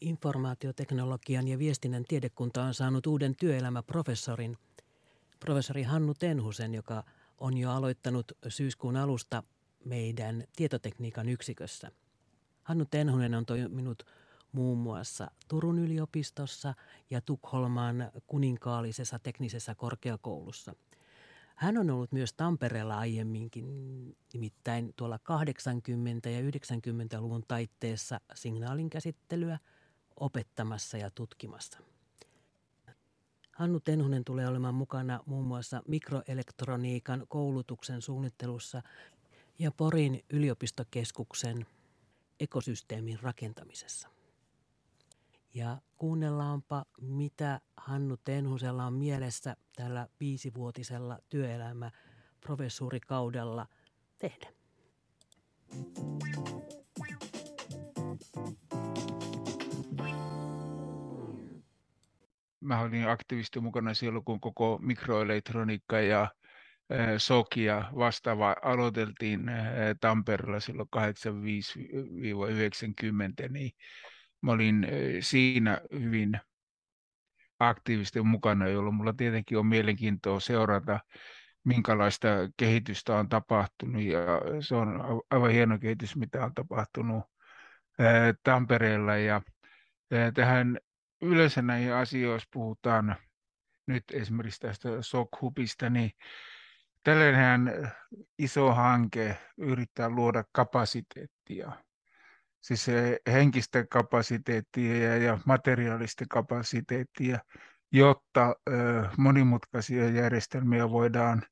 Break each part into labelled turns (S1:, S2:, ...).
S1: Informaatioteknologian ja viestinnän tiedekunta on saanut uuden työelämäprofessorin, professori Hannu Tenhusen, joka on jo aloittanut syyskuun alusta meidän tietotekniikan yksikössä. Hannu Tenhunen on toiminut muun muassa Turun yliopistossa ja Tukholman kuninkaallisessa teknisessä korkeakoulussa. Hän on ollut myös Tampereella aiemminkin, nimittäin tuolla 80- ja 90-luvun taitteessa signaalinkäsittelyä opettamassa ja tutkimassa. Hannu Tenhunen tulee olemaan mukana muun muassa mikroelektroniikan koulutuksen suunnittelussa ja Porin yliopistokeskuksen ekosysteemin rakentamisessa. Ja kuunnellaanpa, mitä Hannu Tenhusella on mielessä tällä viisivuotisella työelämä professuurikaudella tehdä.
S2: Mä olin aktiivisesti mukana silloin, kun koko mikroelektroniikka ja Sokia vastaava aloiteltiin Tampereella silloin 85-90, niin mä olin siinä hyvin aktiivisesti mukana, jolloin mulla tietenkin on mielenkiintoa seurata, minkälaista kehitystä on tapahtunut. Ja se on aivan hieno kehitys, mitä on tapahtunut Tampereella. Ja tähän yleensä näihin asioihin, puhutaan nyt esimerkiksi tästä SOC-hubista, niin tällainen iso hanke yrittää luoda kapasiteettia siis henkistä kapasiteettia ja materiaalista kapasiteettia, jotta monimutkaisia järjestelmiä voidaan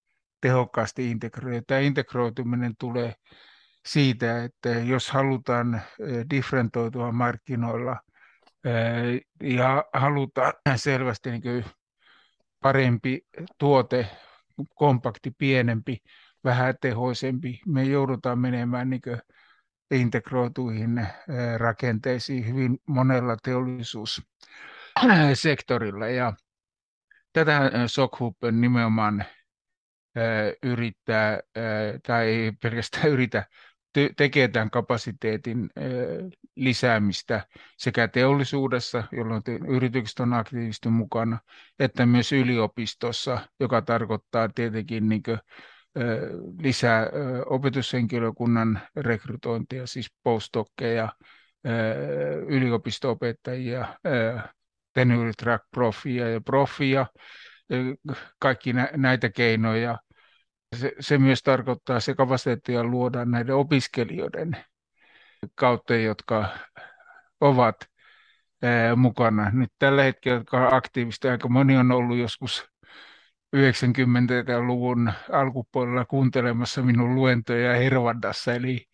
S2: tehokkaasti integroida. Tämä integroituminen tulee siitä, että jos halutaan differentoitua markkinoilla ja halutaan selvästi niin parempi tuote, kompakti, pienempi, vähätehoisempi, me joudutaan menemään niin integroituihin rakenteisiin hyvin monella teollisuussektorilla. Ja tätä Sokhub nimenomaan yrittää, tai ei pelkästään yritä, tekee tämän kapasiteetin lisäämistä sekä teollisuudessa, jolloin yritykset on aktiivisesti mukana, että myös yliopistossa, joka tarkoittaa tietenkin niin lisää opetushenkilökunnan rekrytointia, siis postdockeja, yliopisto-opettajia, tenure track profia ja profia, kaikki näitä keinoja. Se, se myös tarkoittaa, se kapasiteettia luodaan näiden opiskelijoiden kautta, jotka ovat mukana. Nyt tällä hetkellä, jotka on aktiivista, aika moni on ollut joskus 90-luvun alkupuolella kuuntelemassa minun luentoja Hervandassa, eli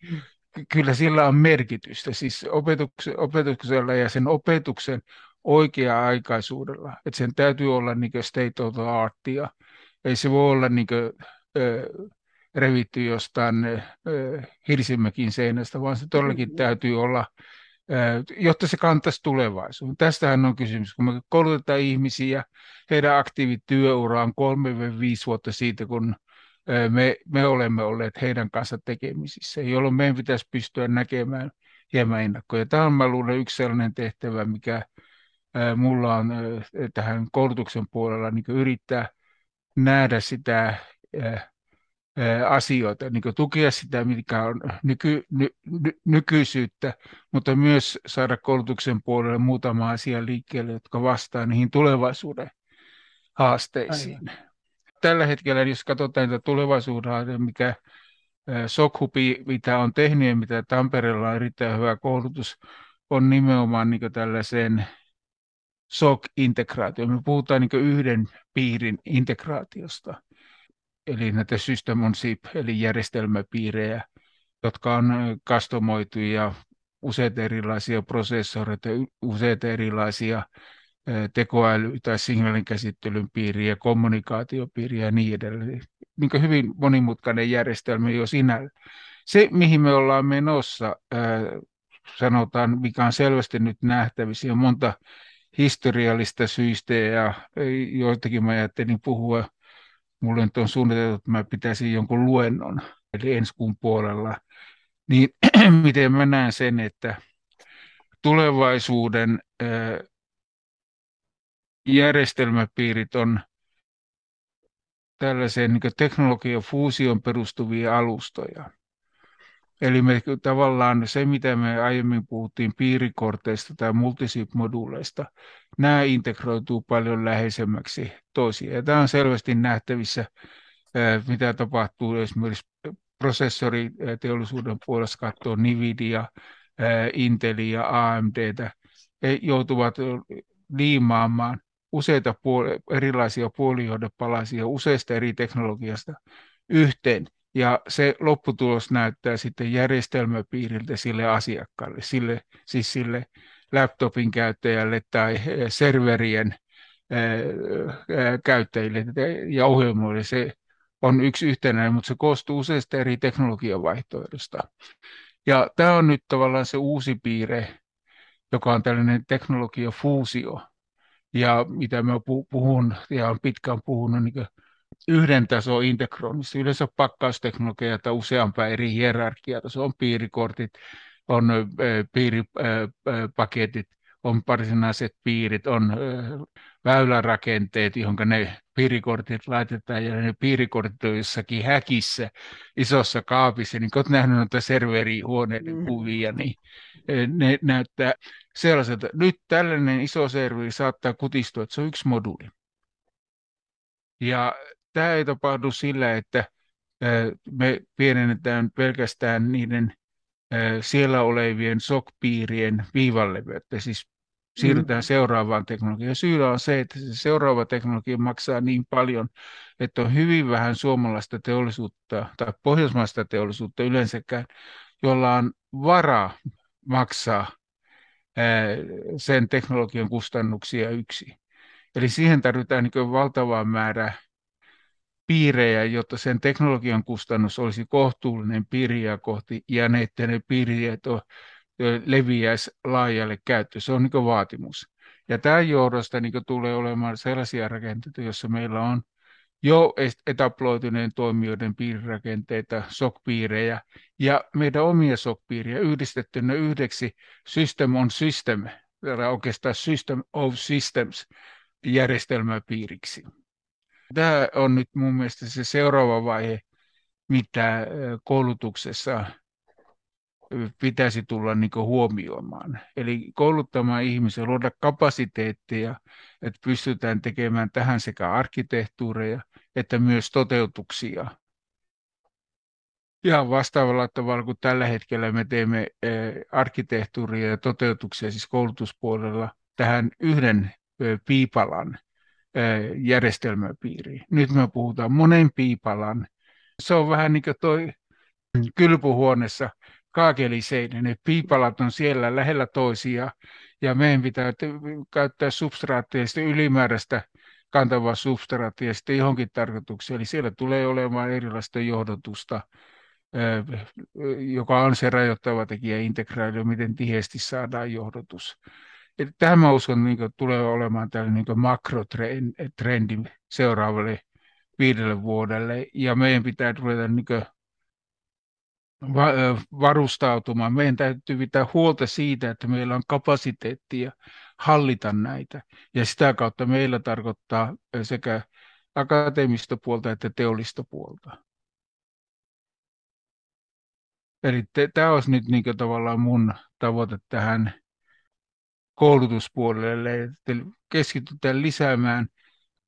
S2: kyllä sillä on merkitystä, siis opetuksella ja sen opetuksen oikea-aikaisuudella, että sen täytyy olla niin state of the artia, ei se voi olla niin revitty jostain Hirsimäkin seinästä, vaan se todellakin täytyy olla jotta se kantaisi tulevaisuuden. Tästähän on kysymys. Kun me koulutetaan ihmisiä, heidän aktiivityöura on 3-5 vuotta siitä, kun me, me olemme olleet heidän kanssa tekemisissä, jolloin meidän pitäisi pystyä näkemään hieman ennakkoja. Tämä on, mä luulen, yksi sellainen tehtävä, mikä mulla on tähän koulutuksen puolella niin yrittää nähdä sitä asioita, niin tukea sitä, mikä on nyky, ny, ny, nykyisyyttä, mutta myös saada koulutuksen puolelle muutama asia liikkeelle, jotka vastaa niihin tulevaisuuden haasteisiin. Aivan. Tällä hetkellä, jos katsotaan niitä tulevaisuuden mikä Sokhupi, mitä on tehnyt ja mitä Tampereella on erittäin hyvä koulutus, on nimenomaan niin tällaisen SOC-integraatio. Me puhutaan niin yhden piirin integraatiosta eli näitä system on SIP, eli järjestelmäpiirejä, jotka on kastomoitu ja useita erilaisia prosessoreita, useita erilaisia tekoäly- tai signaalin käsittelyn piiriä, kommunikaatiopiiriä ja niin edelleen. Niin hyvin monimutkainen järjestelmä jo sinä. Se, mihin me ollaan menossa, sanotaan, mikä on selvästi nyt nähtävissä, on monta historiallista syistä ja joitakin mä ajattelin puhua mulle nyt on suunniteltu, että mä pitäisin jonkun luennon, eli ensi kuun puolella, niin miten mä näen sen, että tulevaisuuden järjestelmäpiirit on tällaiseen niin teknologian fuusion perustuvia alustoja. Eli me tavallaan se, mitä me aiemmin puhuttiin piirikorteista tai multisip-moduuleista, nämä integroituu paljon läheisemmäksi toisiaan. Ja tämä on selvästi nähtävissä, mitä tapahtuu esimerkiksi prosessoriteollisuuden puolesta katsoa Nvidia, Intelia, AMDtä. He joutuvat liimaamaan useita puoli, erilaisia puolijohdepalasia useista eri teknologiasta yhteen. Ja se lopputulos näyttää sitten järjestelmäpiiriltä sille asiakkaalle, sille, siis sille laptopin käyttäjälle tai serverien käyttäjille ja ohjelmoille. Se on yksi yhtenäinen, mutta se koostuu useista eri teknologiavaihtoehdosta. Ja tämä on nyt tavallaan se uusi piirre, joka on tällainen teknologiafuusio, ja mitä mä puhun ja olen pitkään puhunut niin yhden tason integroinnista. Yleensä pakkausteknologia tai useampaa eri hierarkiaa. Se on piirikortit, on piiripaketit, on varsinaiset piirit, on väylärakenteet, johon ne piirikortit laitetaan, ja ne piirikortit on jossakin häkissä, isossa kaapissa, niin kun olet nähnyt noita serverihuoneiden mm. kuvia, niin ne näyttää sellaiselta. Nyt tällainen iso serveri saattaa kutistua, että se on yksi moduuli. Ja tämä ei tapahdu sillä, että me pienennetään pelkästään niiden siellä olevien SOC-piirien viivanleveyttä, siis siirrytään mm. seuraavaan teknologiaan. Syynä on se, että se seuraava teknologia maksaa niin paljon, että on hyvin vähän suomalaista teollisuutta tai pohjoismaista teollisuutta yleensäkään, jolla on varaa maksaa sen teknologian kustannuksia yksi. Eli siihen tarvitaan niin valtavaa määrää piirejä, jotta sen teknologian kustannus olisi kohtuullinen piiriä kohti ja ne, että ne piirijät leviäisi laajalle käyttöön. Se on niin vaatimus. Ja tämän johdosta niin tulee olemaan sellaisia rakenteita, joissa meillä on jo etaploituneen toimijoiden piirirakenteita, SOC-piirejä ja meidän omia SOC-piirejä yhdistettynä yhdeksi System on System, oikeastaan System of Systems järjestelmäpiiriksi. Tämä on nyt mun mielestä se seuraava vaihe, mitä koulutuksessa pitäisi tulla niin huomioimaan. Eli kouluttamaan ihmisiä, luoda kapasiteetteja, että pystytään tekemään tähän sekä arkkitehtuureja että myös toteutuksia. Ihan vastaavalla tavalla kuin tällä hetkellä me teemme arkkitehtuuria ja toteutuksia siis koulutuspuolella tähän yhden piipalan järjestelmäpiiriin. Nyt me puhutaan monen piipalan. Se on vähän niin kuin toi kylpyhuoneessa kaakeliseinä. Ne piipalat on siellä lähellä toisia ja meidän pitää käyttää substraattia ylimääräistä kantavaa substraattia sitten johonkin tarkoitukseen. Eli siellä tulee olemaan erilaista johdotusta, joka on se rajoittava tekijä integraatio, miten tiheesti saadaan johdotus. Eli tähän mä uskon, niin tulee olemaan tällainen niin makrotrendi seuraavalle viidelle vuodelle, ja meidän pitää ruveta niin varustautumaan. Meidän täytyy pitää huolta siitä, että meillä on kapasiteettia hallita näitä. Ja sitä kautta meillä tarkoittaa sekä akateemista puolta että teollista puolta. Eli tämä olisi nyt niin tavallaan mun tavoite tähän koulutuspuolelle, että keskitytään lisäämään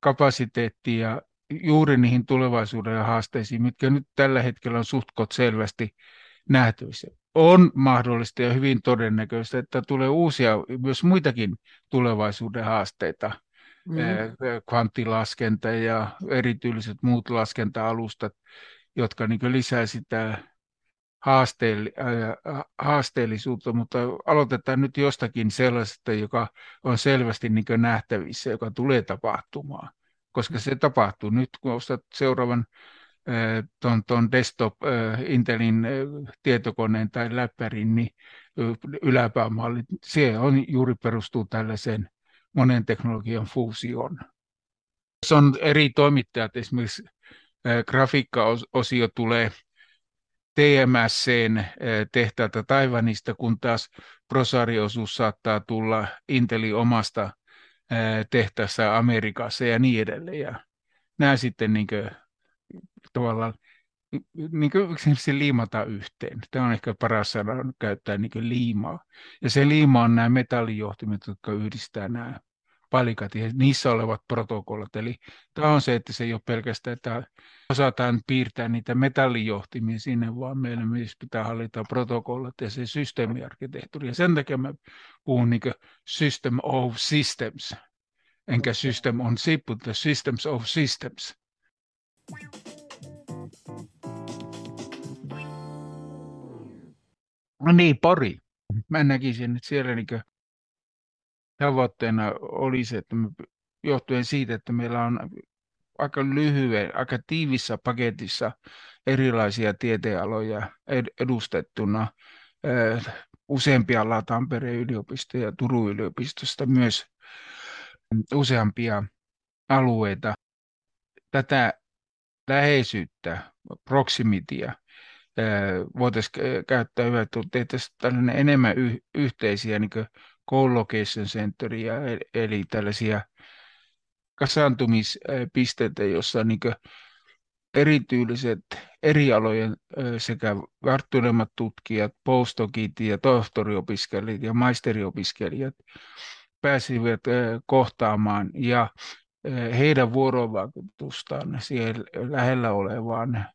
S2: kapasiteettia juuri niihin tulevaisuuden haasteisiin, mitkä nyt tällä hetkellä on suhtkot selvästi nähtävissä. On mahdollista ja hyvin todennäköistä, että tulee uusia, myös muitakin tulevaisuuden haasteita, mm. kvanttilaskenta ja erityiset muut laskenta-alustat, jotka niin lisää sitä haasteellisuutta, mutta aloitetaan nyt jostakin sellaisesta, joka on selvästi niin nähtävissä, joka tulee tapahtumaan. Koska se tapahtuu nyt, kun ostat seuraavan ton desktop Intelin tietokoneen tai läppärin, niin yläpäämalli, se on, juuri perustuu tällaiseen monen teknologian fuusioon. Se on eri toimittajat, esimerkiksi grafiikkaosio tulee TMSn tehtäältä Taivanista, kun taas prosariosuus saattaa tulla Inteli omasta tehtäessä Amerikassa ja niin edelleen. Ja nämä sitten niin kuin, tavallaan niin kuin liimata yhteen. Tämä on ehkä paras sana käyttää niin liimaa. Ja se liima on nämä metallijohtimet, jotka yhdistää nämä palikat ja niissä olevat protokollat. Eli tämä on se, että se ei ole pelkästään, että osataan piirtää niitä metallijohtimia sinne, vaan meillä myös pitää hallita protokollat ja se systeemiarkkitehtuuri. Ja sen takia mä puhun niin system of systems, enkä system on chip, mutta systems of systems. No niin, Pori. Mä näkisin, että siellä niin tavoitteena olisi, että me, johtuen siitä, että meillä on aika lyhyen, aika tiivissä paketissa erilaisia tieteenaloja edustettuna. Useampia ollaan Tampereen yliopisto ja Turun yliopistosta myös useampia alueita. Tätä läheisyyttä, proximityä, voitaisiin käyttää hyvä, että tehtäisiin tällainen enemmän yhteisiä niin co-location centeria, eli tällaisia kasaantumispisteitä, jossa niin erityyliset eri alojen sekä varttuneemmat tutkijat, postdocit ja tohtoriopiskelijat ja maisteriopiskelijat pääsivät kohtaamaan ja heidän vuorovaikutustaan siihen lähellä olevaan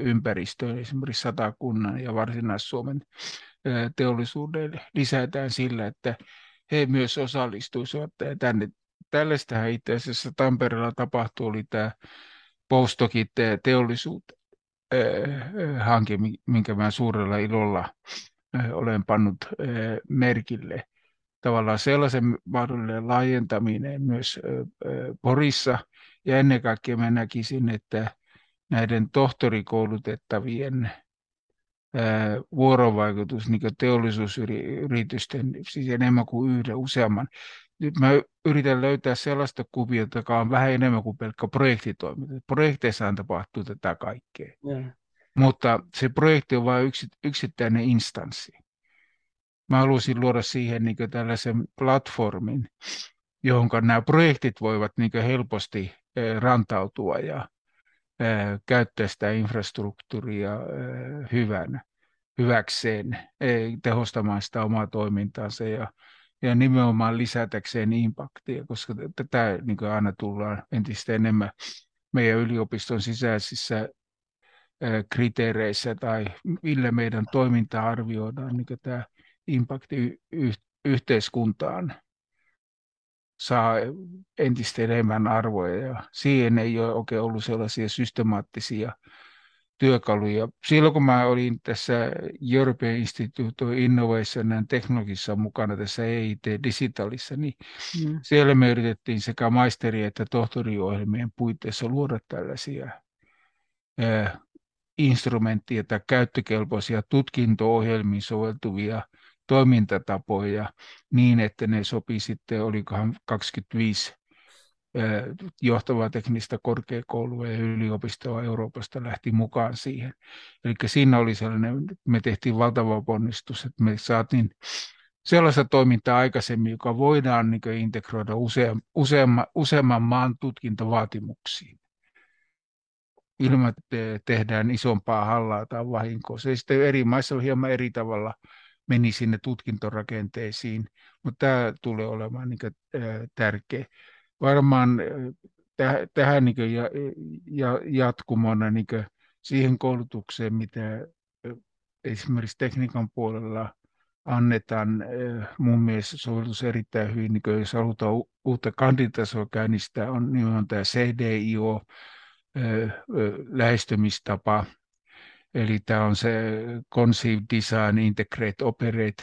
S2: ympäristöön, esimerkiksi Satakunnan ja Varsinais-Suomen teollisuudelle lisätään sillä, että he myös osallistuisivat tänne. Tällaistähän itse asiassa Tampereella tapahtui, oli tämä Postokit teollisuut hanke, minkä mä suurella ilolla olen pannut merkille. Tavallaan sellaisen mahdollinen laajentaminen myös Porissa, ja ennen kaikkea mä näkisin, että näiden tohtorikoulutettavien vuorovaikutus niin teollisuusyritysten, siis enemmän kuin yhden, useamman. Nyt mä yritän löytää sellaista kuviota, joka on vähän enemmän kuin pelkkä projektitoiminta. Projekteissahan tapahtuu tätä kaikkea. Yeah. Mutta se projekti on vain yksittäinen instanssi. Mä haluaisin luoda siihen niin tällaisen platformin, johon nämä projektit voivat niin helposti rantautua ja käyttää sitä infrastruktuuria hyvänä, hyväkseen, tehostamaan sitä omaa toimintaansa ja, ja nimenomaan lisätäkseen impaktia, koska tätä niin aina tullaan entistä enemmän meidän yliopiston sisäisissä kriteereissä tai millä meidän toimintaa arvioidaan, niin tämä impakti yhteiskuntaan saa entistä enemmän arvoja ja siihen ei ole oikein ollut sellaisia systemaattisia työkaluja. Silloin kun mä olin tässä European Institute of Innovation and Technologissa mukana tässä EIT Digitalissa, niin mm. siellä me yritettiin sekä maisteri- että tohtoriohjelmien puitteissa luoda tällaisia äh, instrumentteja tai käyttökelpoisia tutkinto-ohjelmiin soveltuvia toimintatapoja niin, että ne sopii sitten, olikohan 25 johtavaa teknistä korkeakoulua ja yliopistoa Euroopasta lähti mukaan siihen. Eli siinä oli sellainen, me tehtiin valtava ponnistus, että me saatiin sellaista toimintaa aikaisemmin, joka voidaan niin integroida useam, useamman, useamman maan tutkintovaatimuksiin ilman, että tehdään isompaa hallaa tai vahinkoa. Se sitten eri maissa on hieman eri tavalla meni sinne tutkintorakenteisiin, mutta tämä tulee olemaan niin kuin, tärkeä. Varmaan täh, tähän niin kuin, ja, ja, jatkumona niin kuin, siihen koulutukseen, mitä esimerkiksi tekniikan puolella annetaan, mun mielestä sovellus erittäin hyvin, niin jos halutaan uutta kanditasoa käynnistää, on nimenomaan tämä CDIO, lähestymistapa, Eli tämä on se Conceive, Design, Integrate, Operate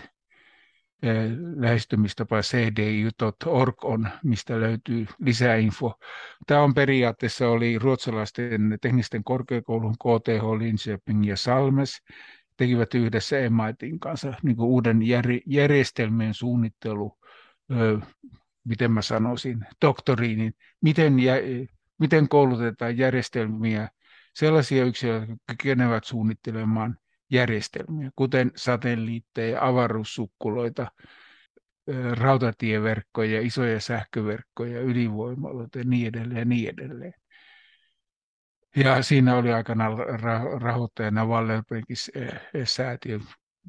S2: eh, lähestymistapa cdi.org on, mistä löytyy lisäinfo. Tämä on periaatteessa oli ruotsalaisten teknisten korkeakoulun KTH, Linköping ja Salmes tekivät yhdessä MITin kanssa niin kuin uuden jär, järjestelmien suunnittelu, miten mä sanoisin, doktoriinin, miten, miten koulutetaan järjestelmiä sellaisia yksilöitä, jotka kykenevät suunnittelemaan järjestelmiä, kuten satelliitteja, avaruussukkuloita, rautatieverkkoja, isoja sähköverkkoja, ydinvoimaloita ja niin edelleen ja niin edelleen. Ja siinä oli aikana rahoittajana Wallenbergin säätiö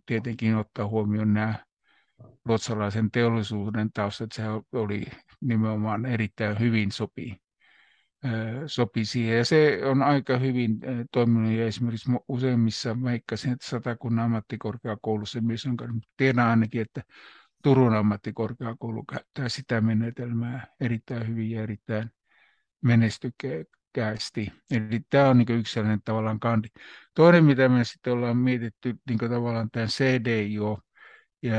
S2: tietenkin ottaa huomioon nämä ruotsalaisen teollisuuden taustat. Se oli nimenomaan erittäin hyvin sopii sopi siihen. Ja se on aika hyvin toiminut ja esimerkiksi useimmissa, meikkasin, että Satakunnan ammattikorkeakoulussa myös on, tiedän ainakin, että Turun ammattikorkeakoulu käyttää sitä menetelmää erittäin hyvin ja erittäin menestykkäästi. Eli tämä on niin yksi sellainen tavallaan kandi. Toinen, mitä me sitten ollaan mietitty niin tavallaan tämän CDIO, ja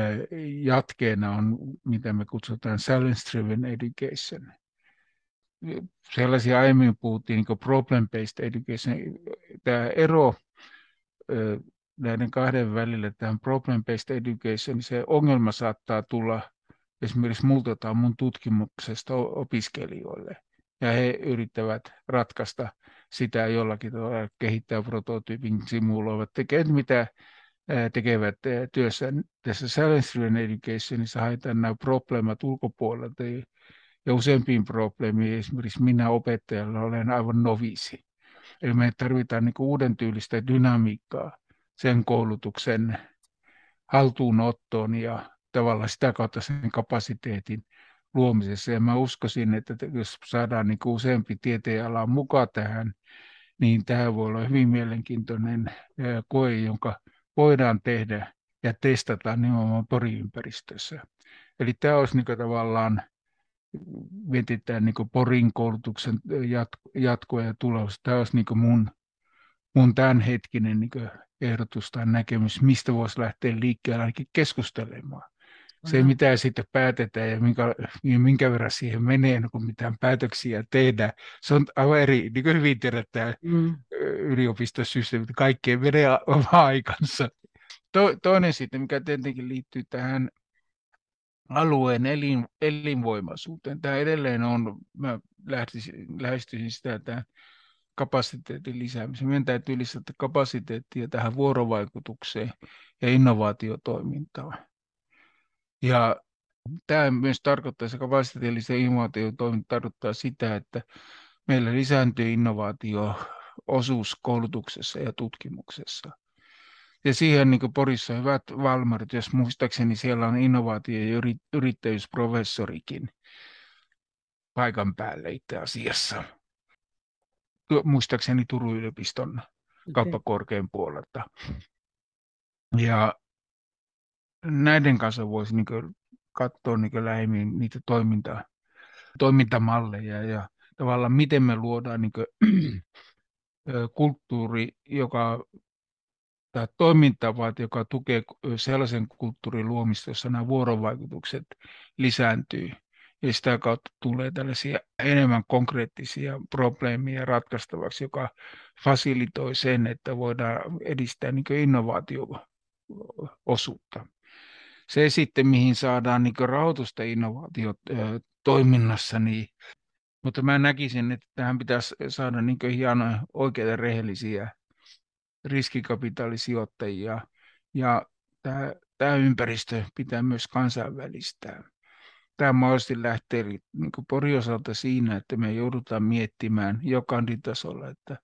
S2: jatkeena on, mitä me kutsutaan Silence Driven Education sellaisia aiemmin puhuttiin niin problem-based education. Tämä ero näiden kahden välillä, tähän problem-based education, niin se ongelma saattaa tulla esimerkiksi multa tai mun tutkimuksesta opiskelijoille. Ja he yrittävät ratkaista sitä jollakin tavalla, kehittää prototyypin, simuloivat, tekevät mitä tekevät työssä. Tässä Science Educationissa haetaan nämä problemat ulkopuolelta, ja useampiin probleemiin, esimerkiksi minä opettajalla olen aivan novisi. Eli me tarvitaan niin uuden tyylistä dynamiikkaa sen koulutuksen haltuunottoon ja tavallaan sitä kautta sen kapasiteetin luomisessa. Ja mä uskoisin, että jos saadaan niin useampi tieteenala mukaan tähän, niin tämä voi olla hyvin mielenkiintoinen koe, jonka voidaan tehdä ja testata nimenomaan poriympäristössä. Eli tämä olisi niin tavallaan mietitään niin Porin koulutuksen jatkoa ja tulos. Tämä olisi niin mun, mun tämänhetkinen niin ehdotus tai näkemys, mistä voisi lähteä liikkeelle ainakin keskustelemaan. Se, mm-hmm. mitä sitten päätetään ja minkä, ja minkä verran siihen menee, no kun mitään päätöksiä tehdään, se on aivan eri, niin kuin hyvin tiedetään mm. yliopistosysteemi, että kaikkeen menee oma aikansa. To, toinen sitten, mikä tietenkin liittyy tähän alueen elin, elinvoimaisuuteen. Tämä edelleen on, mä lähestyisin sitä tämän kapasiteetin lisäämiseen. Meidän täytyy lisätä kapasiteettia tähän vuorovaikutukseen ja innovaatiotoimintaan. Ja tämä myös tarkoittaa, se kapasiteetillisen innovaatiotoiminta tarkoittaa sitä, että meillä lisääntyy innovaatio osuus koulutuksessa ja tutkimuksessa. Ja siihen niin Porissa hyvät valmarit, jos muistaakseni siellä on innovaatio- ja yrittäjyysprofessorikin paikan päälle itse asiassa. Muistaakseni Turun yliopiston okay. kauppakorkean puolelta. Ja näiden kanssa voisi niin katsoa niin lähemmin niitä toiminta, toimintamalleja ja tavallaan miten me luodaan niin kulttuuri, joka tämä toimintatavat, joka tukee sellaisen kulttuurin luomista, jossa nämä vuorovaikutukset lisääntyy. Ja sitä kautta tulee tällaisia enemmän konkreettisia probleemia ratkaistavaksi, joka fasilitoi sen, että voidaan edistää niin innovaatio-osuutta. Se sitten, mihin saadaan niin rahoitusta innovaatiotoiminnassa, niin mutta mä näkisin, että tähän pitäisi saada niin hienoja, oikeita, rehellisiä riskikapitalisijoittajia ja tämä, tämä ympäristö pitää myös kansainvälistää. Tämä mahdollisesti lähtee niin Porin osalta siinä, että me joudutaan miettimään jo kanditasolla, että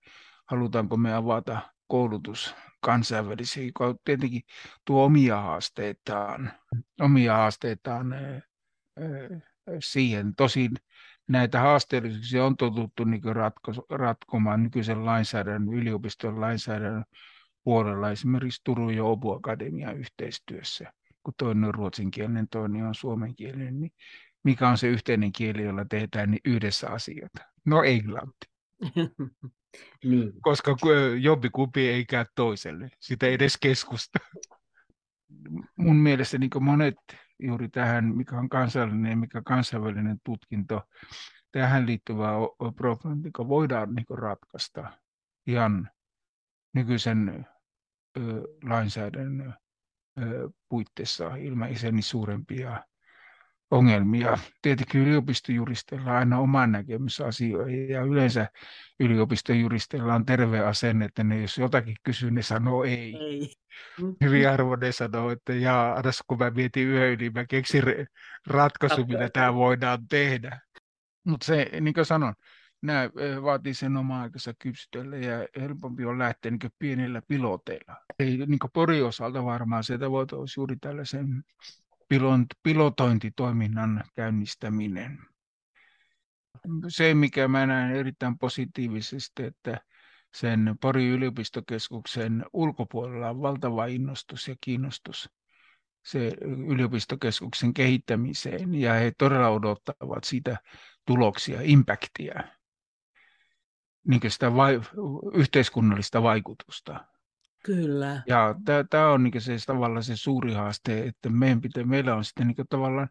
S2: halutaanko me avata koulutus kansainvälisiä, joka tietenkin tuo omia haasteitaan, omia haasteitaan siihen. Tosin näitä haasteellisuuksia on totuttu niin ratko, ratkomaan nykyisen lainsäädännön, yliopiston lainsäädännön puolella, esimerkiksi Turun ja Obu Akademian yhteistyössä, kun toinen on ruotsinkielinen, toinen on suomenkielinen, niin mikä on se yhteinen kieli, jolla tehdään niin yhdessä asioita? No englanti. niin. Koska jompikumpi ei käy toiselle, sitä ei edes keskusta. Mun mielestä niin monet juuri tähän, mikä on kansallinen ja mikä kansainvälinen tutkinto, tähän liittyvää problematiikka voidaan niin ratkaista ihan nykyisen ö, lainsäädännön ö, puitteissa ilman isäni suurempia ongelmia. Tietenkin yliopistojuristeilla on aina oma näkemys asioihin ja yleensä yliopistojuristeilla on terve asenne, että ne jos jotakin kysyy, ne sanoo ei. ei. Hyvin harvoin ne sanoo, että jaa, adas kun mä mietin yhden niin mä keksin ratkaisu, mitä tämä voidaan tehdä. Mutta se, niin kuin sanon, nämä vaatii sen oma aikansa kypsytellä ja helpompi on lähteä niin pienillä piloteilla. Ei niin Pori osalta varmaan sieltä voitaisiin juuri tällaisen pilotointitoiminnan käynnistäminen. Se, mikä mä näen erittäin positiivisesti, että sen Pori yliopistokeskuksen ulkopuolella on valtava innostus ja kiinnostus se yliopistokeskuksen kehittämiseen ja he todella odottavat sitä tuloksia, impactia, niin sitä vai, yhteiskunnallista vaikutusta.
S1: Kyllä.
S2: Ja tämä on niin se tavallaan se suuri haaste, että meidän pitää, meillä on sitten niin tavallaan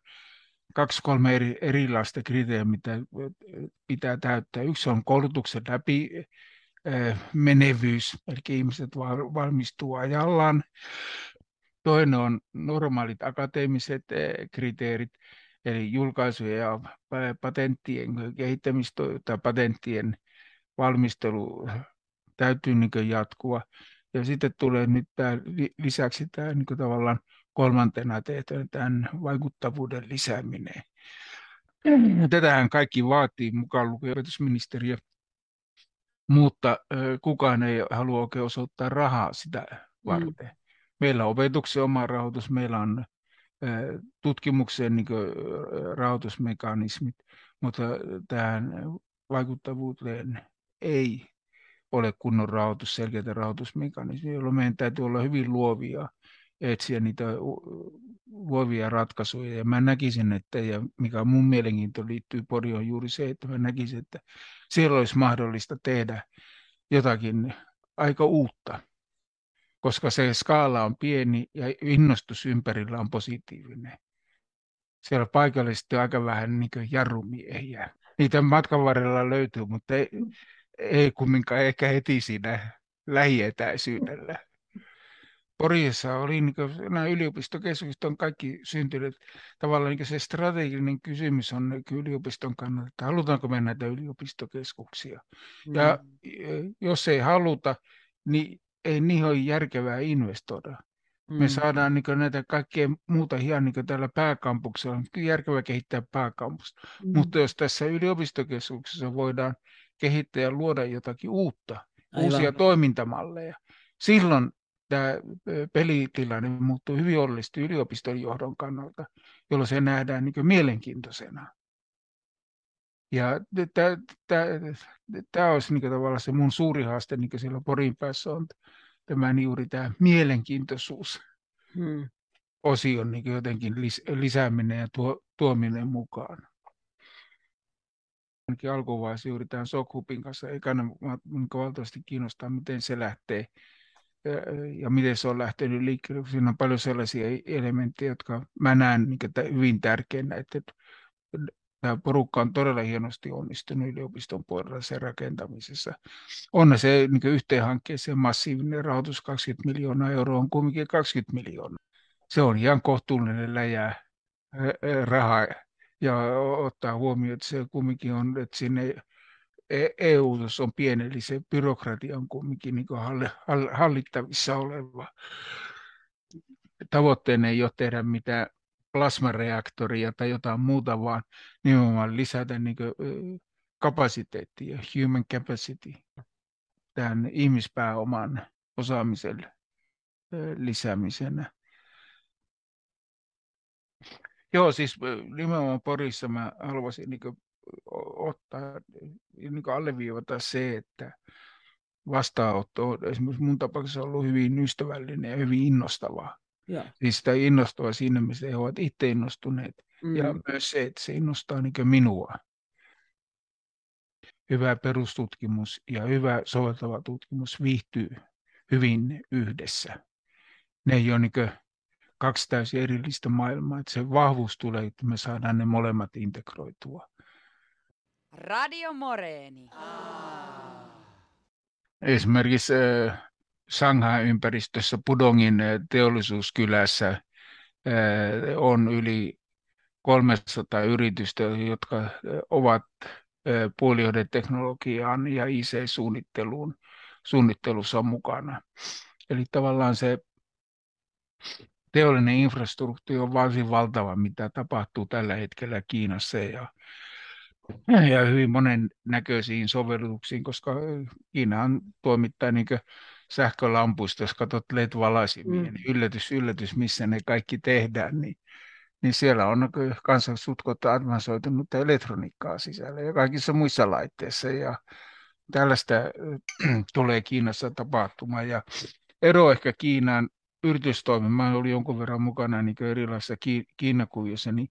S2: kaksi, kolme eri, erilaista kriteeriä, mitä pitää täyttää. Yksi on koulutuksen läpi menevyys, eli ihmiset valmistuu ajallaan. Toinen on normaalit akateemiset kriteerit, eli julkaisuja ja patenttien kehittämistä tai patenttien valmistelu täytyy niin jatkua. Ja sitten tulee nyt tämä, lisäksi tämä niin tavallaan kolmantena tehtävänä tämän vaikuttavuuden lisääminen. Tätähän kaikki vaatii mukaan lukien opetusministeriö, mutta kukaan ei halua oikein osoittaa rahaa sitä varten. Mm. Meillä on opetuksen oma rahoitus, meillä on tutkimuksen niin rahoitusmekanismit, mutta tähän vaikuttavuuteen ei ole kunnon rahoitus, selkeitä rahoitusmekanismia, jolloin meidän täytyy olla hyvin luovia etsiä niitä luovia ratkaisuja. Ja mä näkisin, että ja mikä mun mielenkiinto liittyy Pori on juuri se, että mä näkisin, että siellä olisi mahdollista tehdä jotakin aika uutta, koska se skaala on pieni ja innostus ympärillä on positiivinen. Siellä paikallisesti on aika vähän niin jarrumiehiä. Niitä matkan varrella löytyy, mutta ei, ei kumminkaan ehkä heti siinä lähietäisyydellä. Porissa oli niin kuin, nämä yliopistokeskukset on kaikki syntyneet. Tavallaan niin se strateginen kysymys on niin yliopiston kannalta, että halutaanko me näitä yliopistokeskuksia. Mm. Ja jos ei haluta, niin ei niihin ole järkevää investoida. Mm. Me saadaan niin näitä kaikkea muuta ihan niin täällä pääkampuksella, on järkevää kehittää pääkampusta. Mm. Mutta jos tässä yliopistokeskuksessa voidaan kehittää ja luoda jotakin uutta, Aivan. uusia toimintamalleja. Silloin tämä pelitilanne muuttuu hyvin oleellisesti yliopiston johdon kannalta, jolloin se nähdään niin mielenkiintoisena. Ja tämä olisi niin tavallaan se mun suuri haaste niin siellä Porin päässä on tämä niin juuri tämä mielenkiintoisuus. Hmm. osion niin jotenkin lisääminen ja tuo, tuominen mukaan ainakin alkuvaiheessa juuri tämän Sokhupin kanssa ei kannata niin valtavasti kiinnostaa, miten se lähtee ja miten se on lähtenyt liikkeelle. Siinä on paljon sellaisia elementtejä, jotka mä näen niin hyvin tärkeinä, että tämä porukka on todella hienosti onnistunut yliopiston puolella sen rakentamisessa. On se niin yhteen hankkeeseen massiivinen rahoitus 20 miljoonaa euroa, on kuitenkin 20 miljoonaa. Se on ihan kohtuullinen läjä rahaa ja ottaa huomioon, että se kumminkin on, että sinne EU e on pieni, eli se byrokratia on kumminkin niin hallittavissa oleva. Tavoitteena ei ole tehdä mitään plasmareaktoria tai jotain muuta, vaan nimenomaan lisätä niin kapasiteettia, human capacity, tämän ihmispääoman osaamisen lisäämisenä. Joo, siis nimenomaan Porissa mä haluaisin niin ottaa, niin alleviivata se, että vastaanotto on esimerkiksi mun tapauksessa ollut hyvin ystävällinen ja hyvin innostavaa. Ja. Siis sitä innostavaa siinä, missä he ovat itse innostuneet. Mm. Ja myös se, että se innostaa niin minua. Hyvä perustutkimus ja hyvä soveltava tutkimus viihtyy hyvin yhdessä. Ne ei ole niin kaksi täysin erillistä maailmaa. Että se vahvuus tulee, että me saadaan ne molemmat integroitua. Radio Moreeni. Esimerkiksi äh, Shanghai-ympäristössä Pudongin äh, teollisuuskylässä äh, on yli 300 yritystä, jotka ovat puolijohdeteknologiaan ja IC-suunnitteluun suunnittelussa mukana. Eli tavallaan se teollinen infrastruktuuri on varsin valtava, mitä tapahtuu tällä hetkellä Kiinassa ja, ja hyvin monen näköisiin sovelluksiin, koska Kiina on toimittaa niin sähkölampuista, jos katsot LED-valaisimia, mm. niin yllätys, yllätys, missä ne kaikki tehdään, niin, niin siellä on kanssa sutkot advansoitunutta elektroniikkaa sisällä ja kaikissa muissa laitteissa ja tällaista tulee Kiinassa tapahtumaan ja ero ehkä Kiinan yritystoimen, mä olin jonkun verran mukana niin erilaisissa Kiinakuviossa, niin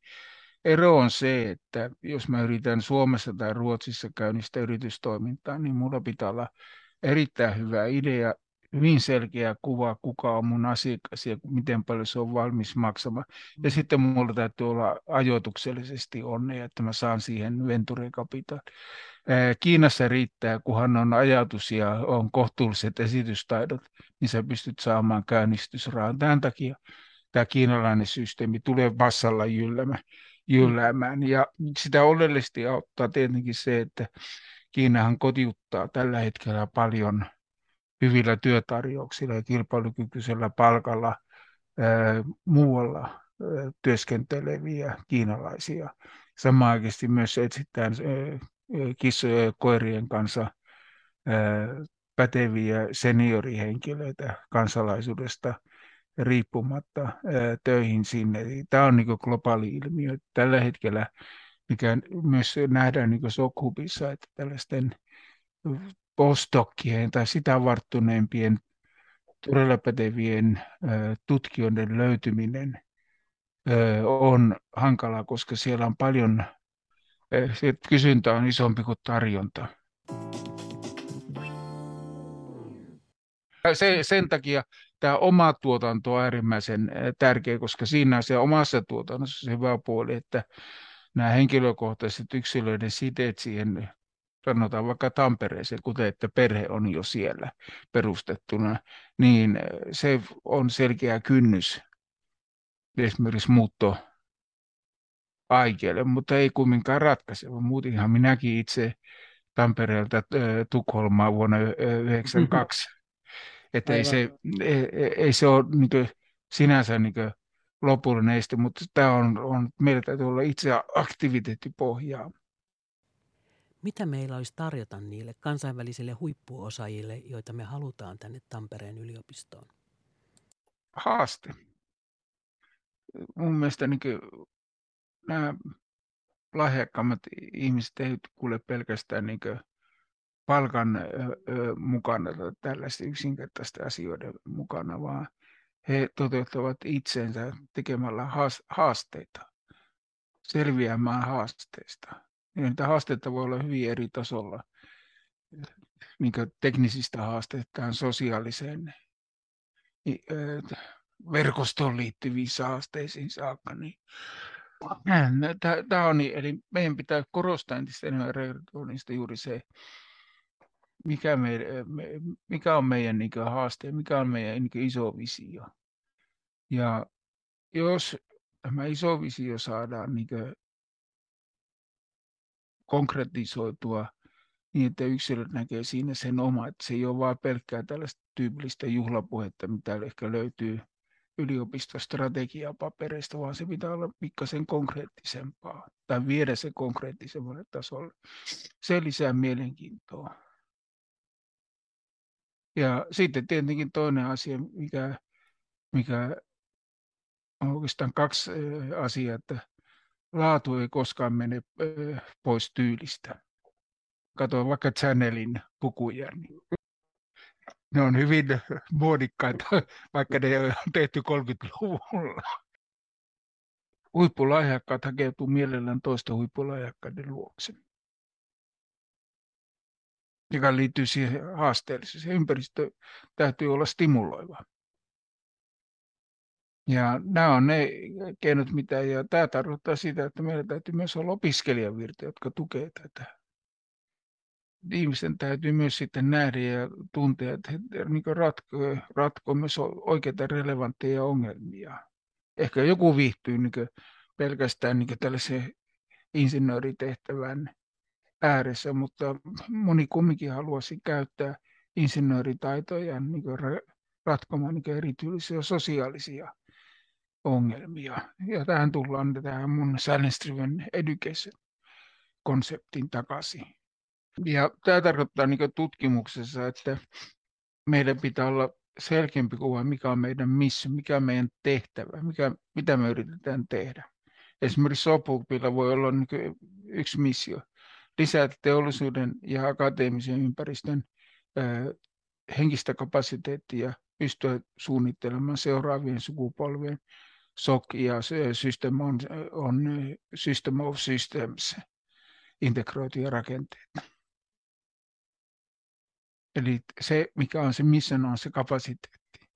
S2: ero on se, että jos mä yritän Suomessa tai Ruotsissa käynnistää yritystoimintaa, niin mulla pitää olla erittäin hyvä idea, hyvin selkeä kuva, kuka on mun asiakas ja miten paljon se on valmis maksamaan. Ja sitten mulla täytyy olla ajoituksellisesti onnea, että mä saan siihen venture capital. Kiinassa riittää, kunhan on ajatus ja on kohtuulliset esitystaidot, niin sä pystyt saamaan käynnistysrahan. Tämän takia tämä kiinalainen systeemi tulee vassalla jyllämään. jylläämään. Ja sitä oleellisesti auttaa tietenkin se, että Kiinahan kotiuttaa tällä hetkellä paljon hyvillä työtarjouksilla ja kilpailukykyisellä palkalla ää, muualla ää, työskenteleviä kiinalaisia. Samaan myös etsitään ää, kissojen ja koirien kanssa päteviä seniorihenkilöitä kansalaisuudesta riippumatta töihin sinne. Tämä on niin globaali ilmiö. Tällä hetkellä, mikä myös nähdään niin Sokhubissa, että tällaisten postdokkien tai sitä varttuneempien todella pätevien tutkijoiden löytyminen on hankalaa, koska siellä on paljon kysyntä on isompi kuin tarjonta. Se, sen takia tämä oma tuotanto on äärimmäisen tärkeä, koska siinä on se omassa tuotannossa se hyvä puoli, että nämä henkilökohtaiset yksilöiden siteet siihen, sanotaan vaikka Tampereeseen, kuten että perhe on jo siellä perustettuna, niin eh, se on selkeä kynnys esimerkiksi muutto aikeille, mutta ei kumminkaan ratkaiseva. Muutinhan minäkin itse Tampereelta Tukholmaa vuonna 1992. Että ei se, ei, ei se ole niin sinänsä niin lopullinen este, mutta tämä on, on, meillä täytyy olla itse aktiviteettipohjaa.
S1: Mitä meillä olisi tarjota niille kansainvälisille huippuosaajille, joita me halutaan tänne Tampereen yliopistoon?
S2: Haaste. Mun mielestä niin nämä lahjakkaammat ihmiset ei kuule pelkästään niin palkan mukana tai tällaisten yksinkertaisten asioiden mukana, vaan he toteuttavat itsensä tekemällä haasteita, selviämään haasteista. Niitä haasteita voi olla hyvin eri tasolla, niin teknisistä haasteista sosiaaliseen verkostoon liittyviin haasteisiin saakka, niin Tämä on niin, eli meidän pitää korostaa entistä enemmän rekrytoinnista juuri se, mikä, me, mikä on meidän niin haaste, mikä on meidän niin iso visio. Ja jos tämä iso visio saadaan niin konkretisoitua niin, että yksilöt näkee siinä sen oma, että se ei ole vain pelkkää tällaista tyypillistä juhlapuhetta, mitä ehkä löytyy yliopistostrategiapapereista, vaan se pitää olla pikkasen konkreettisempaa tai viedä se konkreettisemmalle tasolle. Se lisää mielenkiintoa. Ja sitten tietenkin toinen asia, mikä, mikä on oikeastaan kaksi asiaa, että laatu ei koskaan mene pois tyylistä. Katoin vaikka Channelin pukuja, niin ne on hyvin muodikkaita, vaikka ne on tehty 30-luvulla. Huippulahjakkaat hakeutuu mielellään toista huippulahjakkaiden luokse, joka liittyy siihen haasteelliseen. Ympäristö täytyy olla stimuloiva. Ja nämä on ne keinot, mitä, ja tämä tarkoittaa sitä, että meillä täytyy myös olla opiskelijavirta, jotka tukevat tätä ihmisten täytyy myös sitten nähdä ja tuntea, että he niin ratkoo, ratkoo myös oikeita relevantteja ongelmia. Ehkä joku viihtyy niin pelkästään niin tällaisen insinööritehtävän ääressä, mutta moni kumminkin haluaisi käyttää insinööritaitoja niin ratkomaan niin erityisiä sosiaalisia ongelmia. Ja tähän tullaan tähän mun Silence Driven Education-konseptin takaisin. Ja tämä tarkoittaa niin tutkimuksessa, että meidän pitää olla selkeämpi kuva, mikä on meidän missä, mikä on meidän tehtävä, mikä, mitä me yritetään tehdä. Esimerkiksi Sopupilla voi olla niin yksi missio, lisätä teollisuuden ja akateemisen ympäristön henkistä kapasiteettia pystyä suunnittelemaan seuraavien sukupolvien SOC ja system on, on System of Systems integroituja rakenteita. Eli se, mikä on se mission, on se kapasiteetti.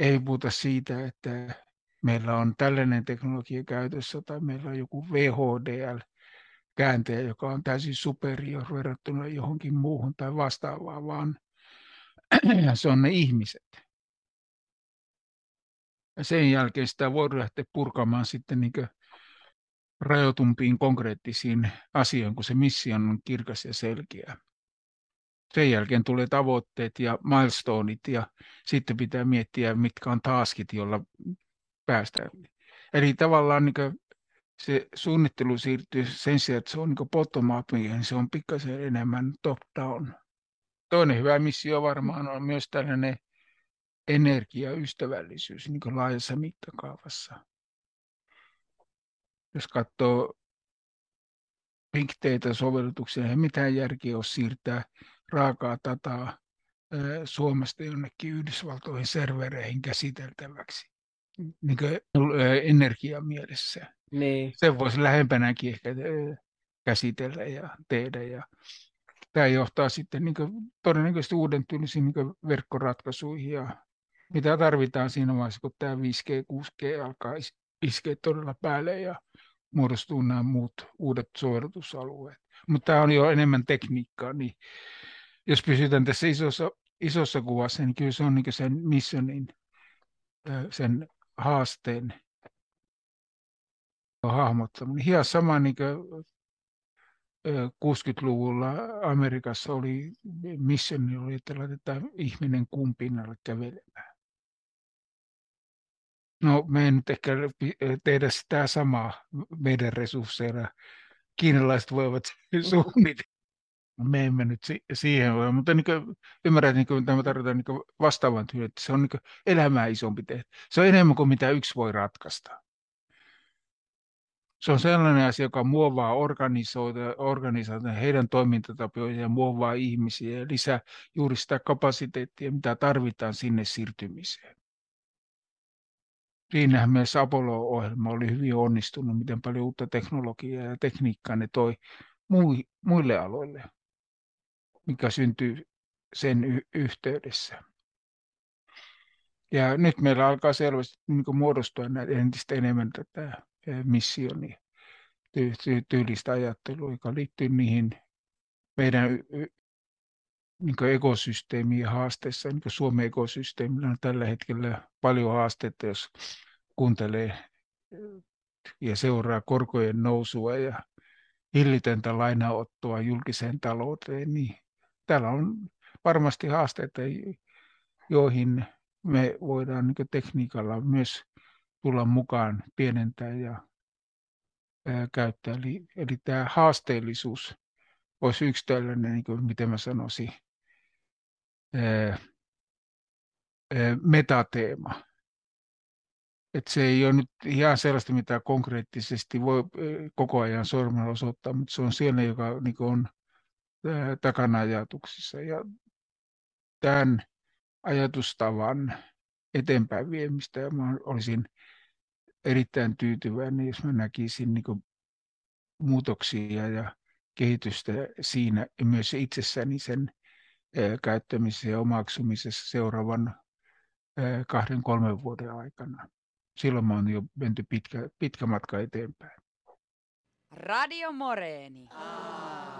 S2: Ei puhuta siitä, että meillä on tällainen teknologia käytössä tai meillä on joku VHDL, kääntäjä, joka on täysin superior verrattuna johonkin muuhun tai vastaavaan, vaan se on ne ihmiset. Ja sen jälkeen sitä voi lähteä purkamaan sitten niin rajoitumpiin konkreettisiin asioihin, kun se missio on kirkas ja selkeä. Sen jälkeen tulee tavoitteet ja milestoneit ja sitten pitää miettiä, mitkä on taskit, joilla päästään. Eli tavallaan niin se suunnittelu siirtyy sen sijaan, että se on niin bottom-up, niin se on pikkasen enemmän top-down. Toinen hyvä missio varmaan on myös tällainen energiaystävällisyys niin laajassa mittakaavassa. Jos katsoo big data-sovellutuksia, ei mitään järkeä ole siirtää raakaa dataa Suomesta jonnekin Yhdysvaltoihin servereihin käsiteltäväksi niin energiamielessä. Niin. Sen voisi lähempänäkin ehkä käsitellä ja tehdä. Ja tämä johtaa sitten niin todennäköisesti uuden tyylisiin niin verkkoratkaisuihin ja mitä tarvitaan siinä vaiheessa, kun tämä 5G, 6G alkaa iskeä todella päälle ja muodostuu nämä muut uudet sovellutusalueet. Mutta tämä on jo enemmän tekniikkaa, niin jos pysytään tässä isossa, isossa kuvassa, niin kyllä se on niin sen missionin, sen haasteen hahmottaminen. Ihan sama niin kuin 60-luvulla Amerikassa oli missioni, oli, että laitetaan ihminen kuun pinnalle kävelemään. No, me ei nyt ehkä tehdä sitä samaa meidän resursseilla. Kiinalaiset voivat suunnitella. Me emme nyt siihen voi, mutta niin kuin, ymmärrän, että niin tämä tarkoittaa niin vastaavan työn, että se on niin elämää isompi tehtävä. Se on enemmän kuin mitä yksi voi ratkaista. Se on sellainen asia, joka muovaa organisaatioita, heidän toimintatapoja ja muovaa ihmisiä ja lisää juuri sitä kapasiteettia, mitä tarvitaan sinne siirtymiseen. Siinähän mielessä Apollo-ohjelma oli hyvin onnistunut, miten paljon uutta teknologiaa ja tekniikkaa ne toi muille aloille, mikä syntyy sen yhteydessä. Ja nyt meillä alkaa selvästi niin muodostua entistä enemmän tätä missioni tyylistä ajattelua, joka liittyy niihin meidän niin ekosysteemien haasteissa. Niin Suomen ekosysteemillä on tällä hetkellä paljon haasteita, jos kuuntelee ja seuraa korkojen nousua ja hillitöntä lainaottoa julkiseen talouteen, niin täällä on varmasti haasteita, joihin me voidaan niin tekniikalla myös tulla mukaan, pienentää ja ää, käyttää. Eli, eli tämä haasteellisuus olisi yksi tällainen, niin kuin, miten mä sanoisin, metateema. Et se ei ole nyt ihan sellaista, mitä konkreettisesti voi koko ajan sormella osoittaa, mutta se on siellä, joka niin on takana ajatuksissa. Ja tämän ajatustavan eteenpäin viemistä, ja mä olisin erittäin tyytyväinen, jos mä näkisin niin muutoksia ja kehitystä siinä myös itsessäni sen käyttämisessä ja omaksumisessa seuraavan kahden, kolmen vuoden aikana. Silloin mä oon jo menty pitkä, pitkä matka eteenpäin.
S3: Radio Moreeni. Aa.